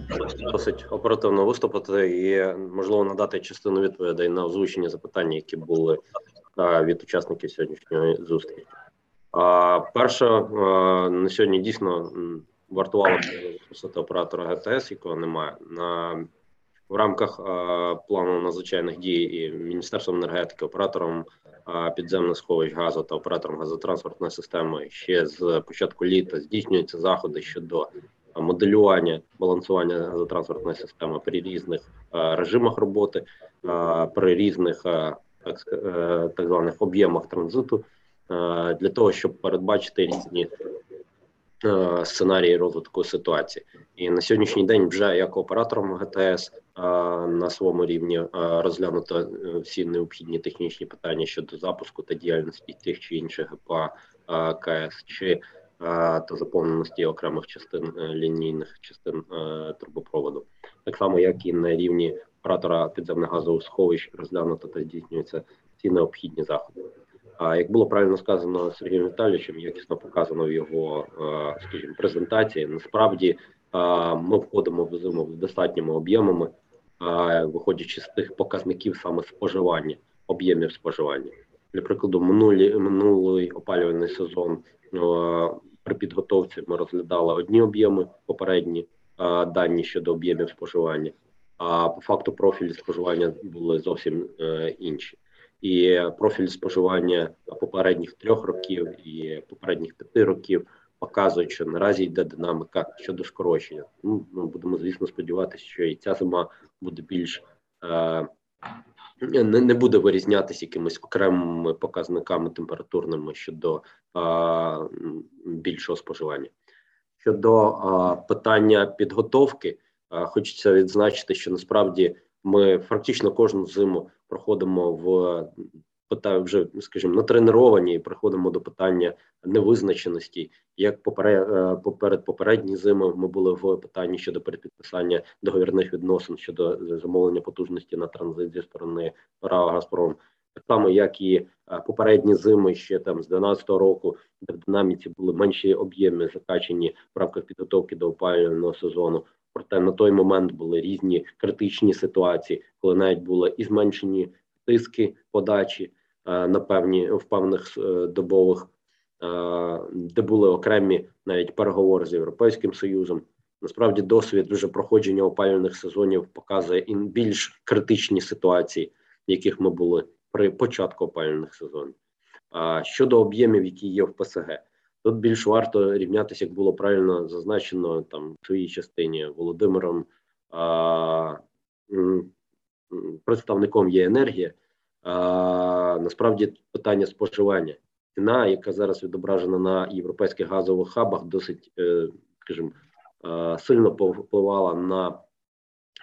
досить оперативно виступити і можливо надати частину відповідей на озвучені запитання, які були від учасників сьогоднішньої зустрічі. А перше на сьогодні дійсно вартувало запросити оператора ГТС, якого немає. На в рамках плану надзвичайних дій і міністерством енергетики, оператором підземних сховищ газу та оператором газотранспортної системи ще з початку літа здійснюються заходи щодо моделювання балансування газотранспортної системи при різних режимах роботи, при різних е, так званих об'ємах транзиту для того, щоб передбачити різні Е, сценарії розвитку ситуації, і на сьогоднішній день вже як оператором ГТС е, на своєму рівні е, розглянуто всі необхідні технічні питання щодо запуску та діяльності тих чи інших ГПА КС чи та заповненості окремих частин лінійних частин трубопроводу, так само як і на рівні оператора підземних газових сховищ розглянуто та здійснюються всі необхідні заходи. А як було правильно сказано Сергієм Віталійовичем, якісно показано в його, е, скажімо, презентації, насправді е, ми входимо в зиму з достатніми об'ємами, е, виходячи з тих показників саме споживання, об'ємів споживання. Для прикладу, минулі минулий опалювальний сезон при підготовці ми розглядали одні об'єми, попередні дані щодо об'ємів споживання. А по факту профілі споживання були зовсім інші і профіль споживання попередніх трьох років і попередніх п'яти років показують, що наразі йде динаміка щодо скорочення. Ну ми будемо звісно сподіватися, що і ця зима буде більш е, не, не буде вирізнятися якимись окремими показниками температурними щодо е, більшого споживання. Щодо е, питання підготовки, е, хочеться відзначити, що насправді ми фактично кожну зиму проходимо в питаю вже, скажімо, натреновані і приходимо до питання невизначеності. Як поперед, поперед попередні зими ми були в питанні щодо перепідписання договірних відносин щодо замовлення потужності на транзит зі сторони РАО «Газпром», так само як і попередні зими ще там з 12 року, де в динаміці були менші об'єми закачені в рамках підготовки до опалювального сезону. Проте на той момент були різні критичні ситуації, коли навіть були і зменшені тиски подачі е, на певні в певних е, добових, е, де були окремі навіть переговори з європейським союзом. Насправді, досвід вже проходження опалювальних сезонів показує і більш критичні ситуації, в яких ми були при початку опалювальних сезонів. А щодо об'ємів, які є в ПСГ, Тут більш варто рівнятися, як було правильно зазначено там в своїй частині Володимиром а, представником є енергія. А, Насправді питання споживання. Ціна, яка зараз відображена на європейських газових хабах, досить, е, скажімо, сильно повпливала на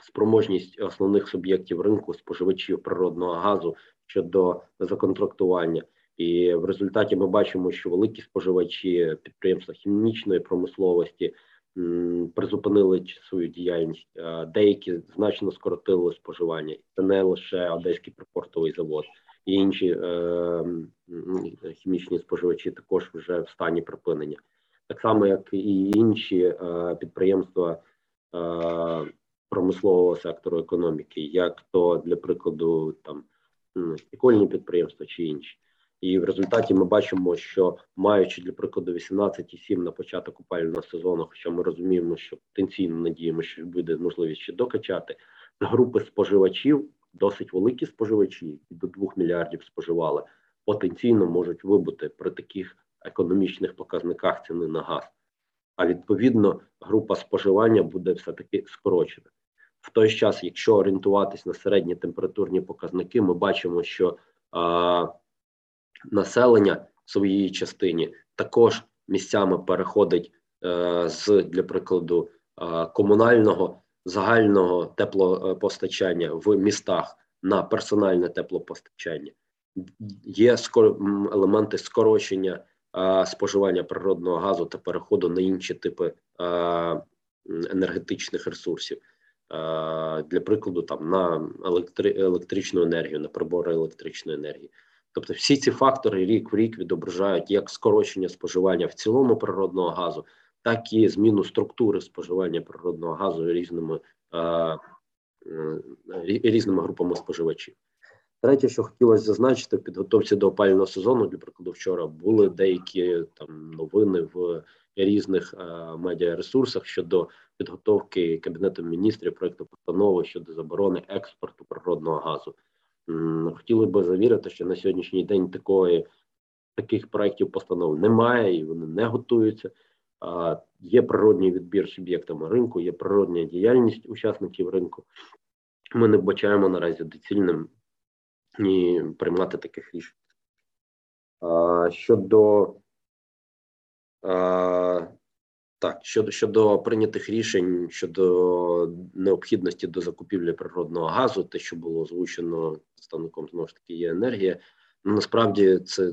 спроможність основних суб'єктів ринку споживачів природного газу щодо законтрактування. І в результаті ми бачимо, що великі споживачі підприємства хімічної промисловості призупинили свою діяльність, деякі значно скоротили споживання. Це не лише Одеський припортовий завод, і інші е, хімічні споживачі також вже в стані припинення, так само як і інші е, підприємства. Е, Промислового сектору економіки, як то для прикладу там стікольні підприємства чи інші. І в результаті ми бачимо, що маючи для прикладу 18,7 на початок опалювального сезону, хоча ми розуміємо, що потенційно надіємо, що буде можливість ще докачати групи споживачів, досить великі споживачі, які до 2 мільярдів споживали, потенційно можуть вибути при таких економічних показниках ціни на газ. А відповідно, група споживання буде все таки скорочена. В той час, якщо орієнтуватись на середні температурні показники, ми бачимо, що населення в своїй частині також місцями переходить е, з для прикладу е, комунального загального теплопостачання в містах на персональне теплопостачання. є елементи скорочення споживання природного газу та переходу на інші типи енергетичних ресурсів. Для прикладу, там на електри, електричну енергію, на прибори електричної енергії. Тобто, всі ці фактори рік в рік відображають як скорочення споживання в цілому природного газу, так і зміну структури споживання природного газу різними різними групами споживачів. Третє, що хотілося зазначити, в підготовці до опалювального сезону, для прикладу, вчора були деякі там новини в різних е, медіаресурсах щодо підготовки кабінетом міністрів проекту постанови щодо заборони експорту природного газу. Хотіли би завірити, що на сьогоднішній день такої таких проєктів постанов немає і вони не готуються. А, Є природній відбір суб'єктами ринку, є природня діяльність учасників ринку. Ми не вбачаємо наразі доцільним ні приймати таких рішень. А, Щодо а, так, щодо щодо прийнятих рішень щодо необхідності до закупівлі природного газу, те, що було озвучено представником знову ж таки є енергія. Ну, насправді це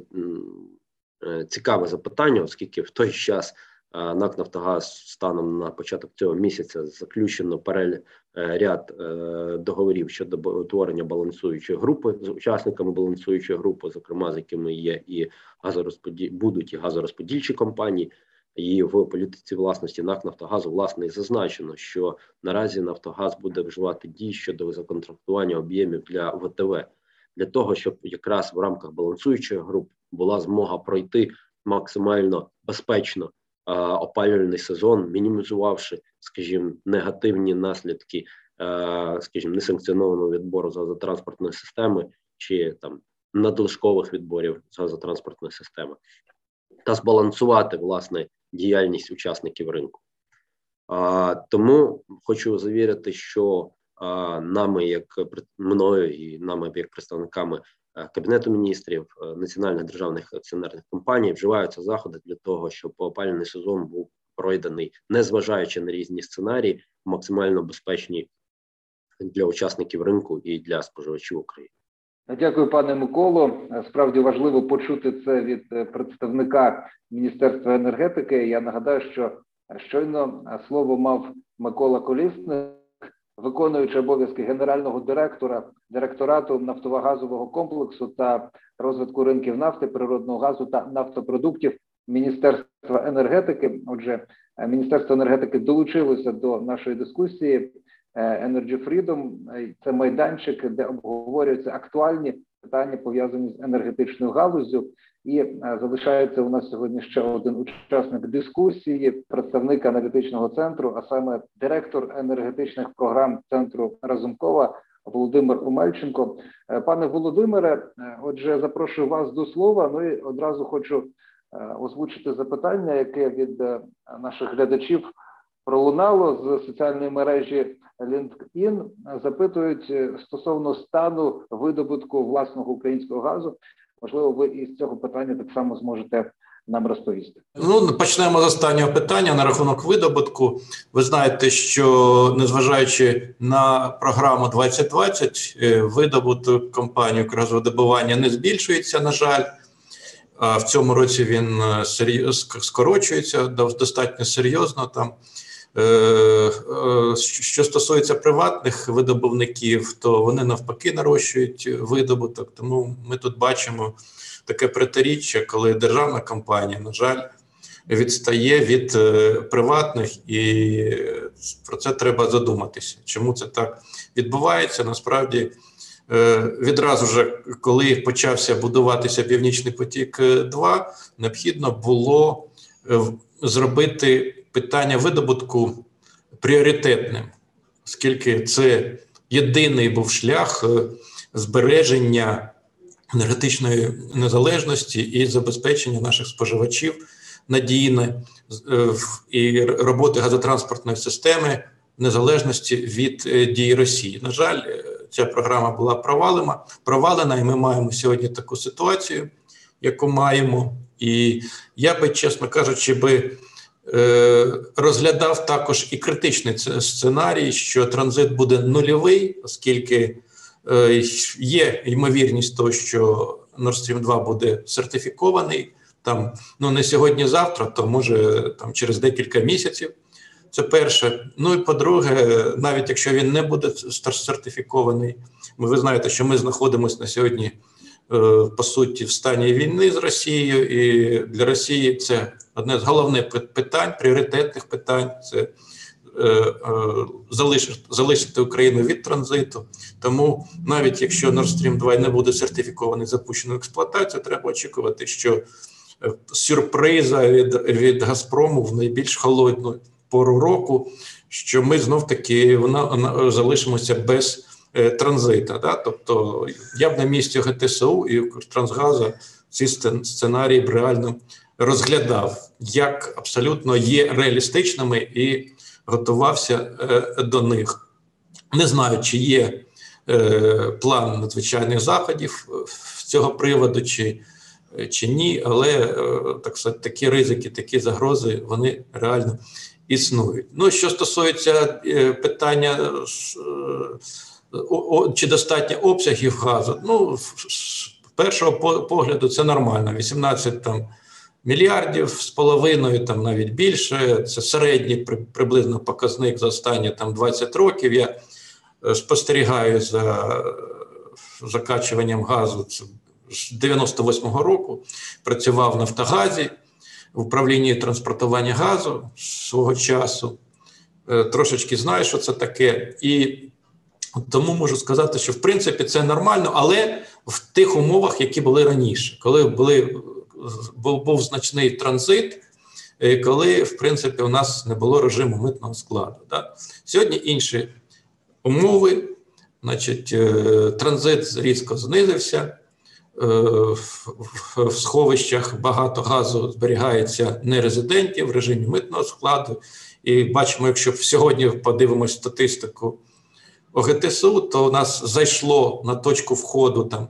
е, цікаве запитання, оскільки в той час НАК Нафтогаз станом на початок цього місяця заключено е, ряд е, договорів щодо утворення балансуючої групи з учасниками балансуючої групи, зокрема з якими є і газорозподіл будуть і газорозподільчі компанії. І в політиці власності НАК Нафтогазу власне і зазначено, що наразі Нафтогаз буде вживати дій щодо законтрактування об'ємів для ВТВ. Для того, щоб якраз в рамках балансуючої групи була змога пройти максимально безпечно опалювальний сезон, мінімізувавши, скажімо, негативні наслідки, скажімо, несанкціонованого відбору з газотранспортної системи чи там надлишкових відборів з газотранспортної системи, та збалансувати власне діяльність учасників ринку. А, Тому хочу завірити, що а, нами, як мною і нами, як представниками Е, Кабінету міністрів е, національних державних акціонерних компаній вживаються заходи для того, щоб опалювальний сезон був пройдений, незважаючи на різні сценарії, максимально безпечні для учасників ринку і для споживачів України. Дякую, пане Миколо. Справді важливо почути це від е, представника Міністерства енергетики. Я нагадаю, що щойно слово мав Микола Колісник виконуючи обов'язки генерального директора директорату нафтово-газового комплексу та розвитку ринків нафти, природного газу та нафтопродуктів Міністерства енергетики. Отже, Міністерство енергетики долучилося до нашої дискусії. Е, Energy Freedom – це майданчик, де обговорюються актуальні питання пов'язані з енергетичною галуззю. І е, залишається у нас сьогодні ще один учасник дискусії, представник аналітичного центру, а саме директор енергетичних програм центру Разумкова Володимир Умельченко. Е, пане Володимире, е, отже, запрошую вас до слова. Ну і одразу хочу озвучити запитання, яке від наших глядачів пролунало з соціальної мережі LinkedIn. Запитують стосовно стану видобутку власного українського газу. Можливо, ви із цього питання так само зможете нам розповісти. Ну почнемо з останнього питання на рахунок видобутку. Ви знаєте, що незважаючи на програму 2020, е, видобуток компанії «Укргазвидобування» не збільшується. На жаль, в цьому році він е, скорочується достатньо серйозно там. Е, е, що стосується приватних видобувників, то вони навпаки нарощують видобуток. Тому ми тут бачимо таке протиріччя, коли державна компанія, на жаль, відстає від е, приватних, і про це треба задуматися. Чому це так відбувається? Насправді. Відразу ж, коли почався будуватися Північний потік, 2 необхідно було зробити питання видобутку пріоритетним, оскільки це єдиний був шлях е, збереження енергетичної незалежності і забезпечення наших споживачів надійне і роботи газотранспортної системи незалежності від е, дій Росії. На жаль, е, ця програма була провалена, провалена, і ми маємо сьогодні таку ситуацію, яку маємо. І я би, чесно кажучи, би Е, розглядав також і критичний сценарій, що транзит буде нульовий, оскільки е, є ймовірність того, що Nord Stream 2 буде сертифікований. Там ну не сьогодні-завтра, то може там через декілька місяців. Це перше. Ну і по-друге, навіть якщо він не буде сертифікований, ви знаєте, що ми знаходимося на сьогодні Е, по суті в стані війни з Росією, і для Росії це одне з головних питань, пріоритетних питань. Це е, е, залишити, залишити Україну від транзиту. Тому навіть якщо Nord Stream 2 не буде сертифікований запущену експлуатацію, треба очікувати, що сюрприза від від Газпрому в найбільш холодну пору року, що ми знов таки вона, залишимося без. Е, транзита. Да? Тобто я б на місці ГТСУ і Трансгаза ці сценарії б реально розглядав, як абсолютно є реалістичними і готувався е, до них. Не знаю, чи є е, план надзвичайних заходів з цього приводу, чи чи ні, але так сказати, такі ризики, такі загрози вони реально існують. Ну що стосується питання чи достатньо обсягів газу? Ну, з першого погляду, це нормально. 18 там мільярдів з половиною, там навіть більше. Це середній приблизно показник за останні там 20 років. Я е, спостерігаю за закачуванням газу з 98-го року. Працював в Нафтогазі в управлінні транспортування газу свого часу. Е, трошечки знаю, що це таке, і тому можу сказати, що в принципі це нормально, але в тих умовах, які були раніше, коли були був, був значний транзит, е, коли в принципі у нас не було режиму митного складу. Да? Сьогодні інші умови, значить, е, транзит різко знизився. Е, в сховищах багато газу зберігається нерезидентів в режимі митного складу. І бачимо, якщо сьогодні подивимось статистику ОГТСУ, то у нас зайшло на точку входу там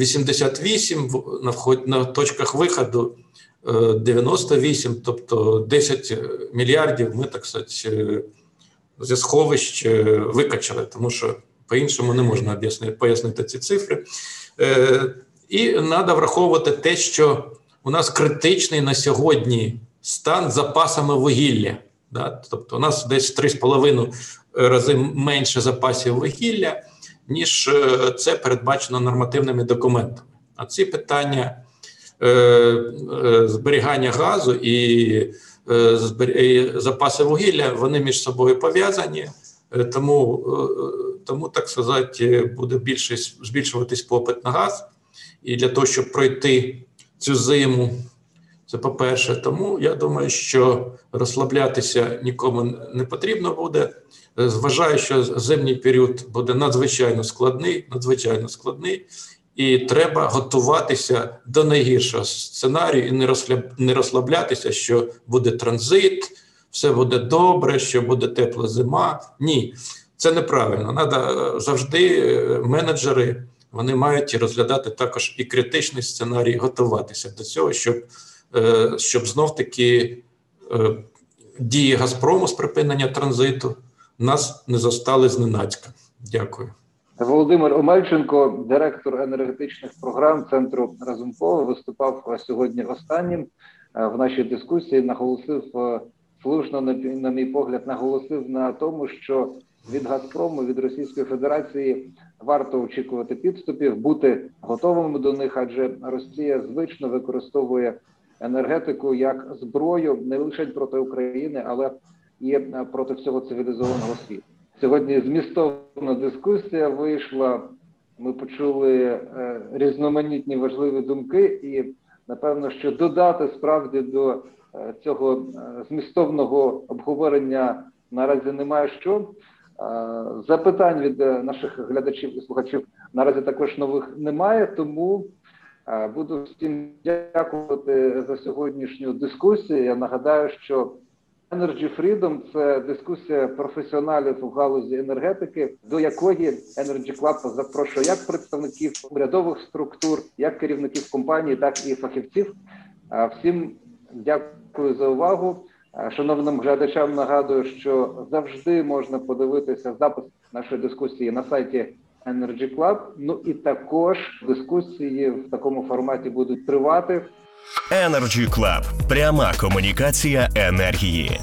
88, на вход, на точках виходу 98, е, тобто 10 мільярдів ми так сказати, е, зі сховищ е, викачали, тому що по-іншому не можна об'яснити пояснити ці цифри. І треба враховувати те, що у нас критичний на сьогодні стан запасами вугілля. Да? Тобто, у нас десь 3,5 рази менше запасів вугілля, ніж е, це передбачено нормативними документами. А ці питання е, е, зберігання газу і запаси вугілля вони між собою пов'язані, тому, тому так сказати, буде більше збільшуватись попит на газ. І для того, щоб пройти цю зиму, це по-перше, тому я думаю, що розслаблятися нікому не потрібно буде. Зважаю, що зимній період буде надзвичайно складний, надзвичайно складний, і треба готуватися до найгіршого сценарію і не розслаблятися, що буде транзит, все буде добре, що буде тепла зима. Ні, це неправильно. Надо завжди е, менеджери вони мають розглядати також і критичний сценарій, готуватися до цього, щоб е, щоб знов таки е, дії Газпрому з припинення транзиту нас не застали зненацька. Дякую. Володимир Омельченко, директор енергетичних програм центру Разумкова, виступав сьогодні останнім е, в нашій дискусії. Наголосив е, слушно, на мій погляд, наголосив на тому, що від Газпрому від Російської Федерації варто очікувати підступів, бути готовими до них, адже Росія звично використовує енергетику як зброю не лише проти України, але і е, проти всього цивілізованого світу. Сьогодні змістовна дискусія вийшла. Ми почули е, різноманітні важливі думки, і напевно, що додати справді до е, цього змістовного обговорення наразі немає що. Запитань від наших глядачів і слухачів наразі також нових немає, тому буду всім дякувати за сьогоднішню дискусію. Я нагадаю, що Energy Freedom – це дискусія професіоналів у галузі енергетики, до якої Energy Club запрошує як представників урядових структур, як керівників компаній, так і фахівців. Всім дякую за увагу. Шановним глядачам нагадую, що завжди можна подивитися запис нашої дискусії на сайті Energy Club. Ну і також дискусії в такому форматі будуть тривати. Energy Club. пряма комунікація енергії.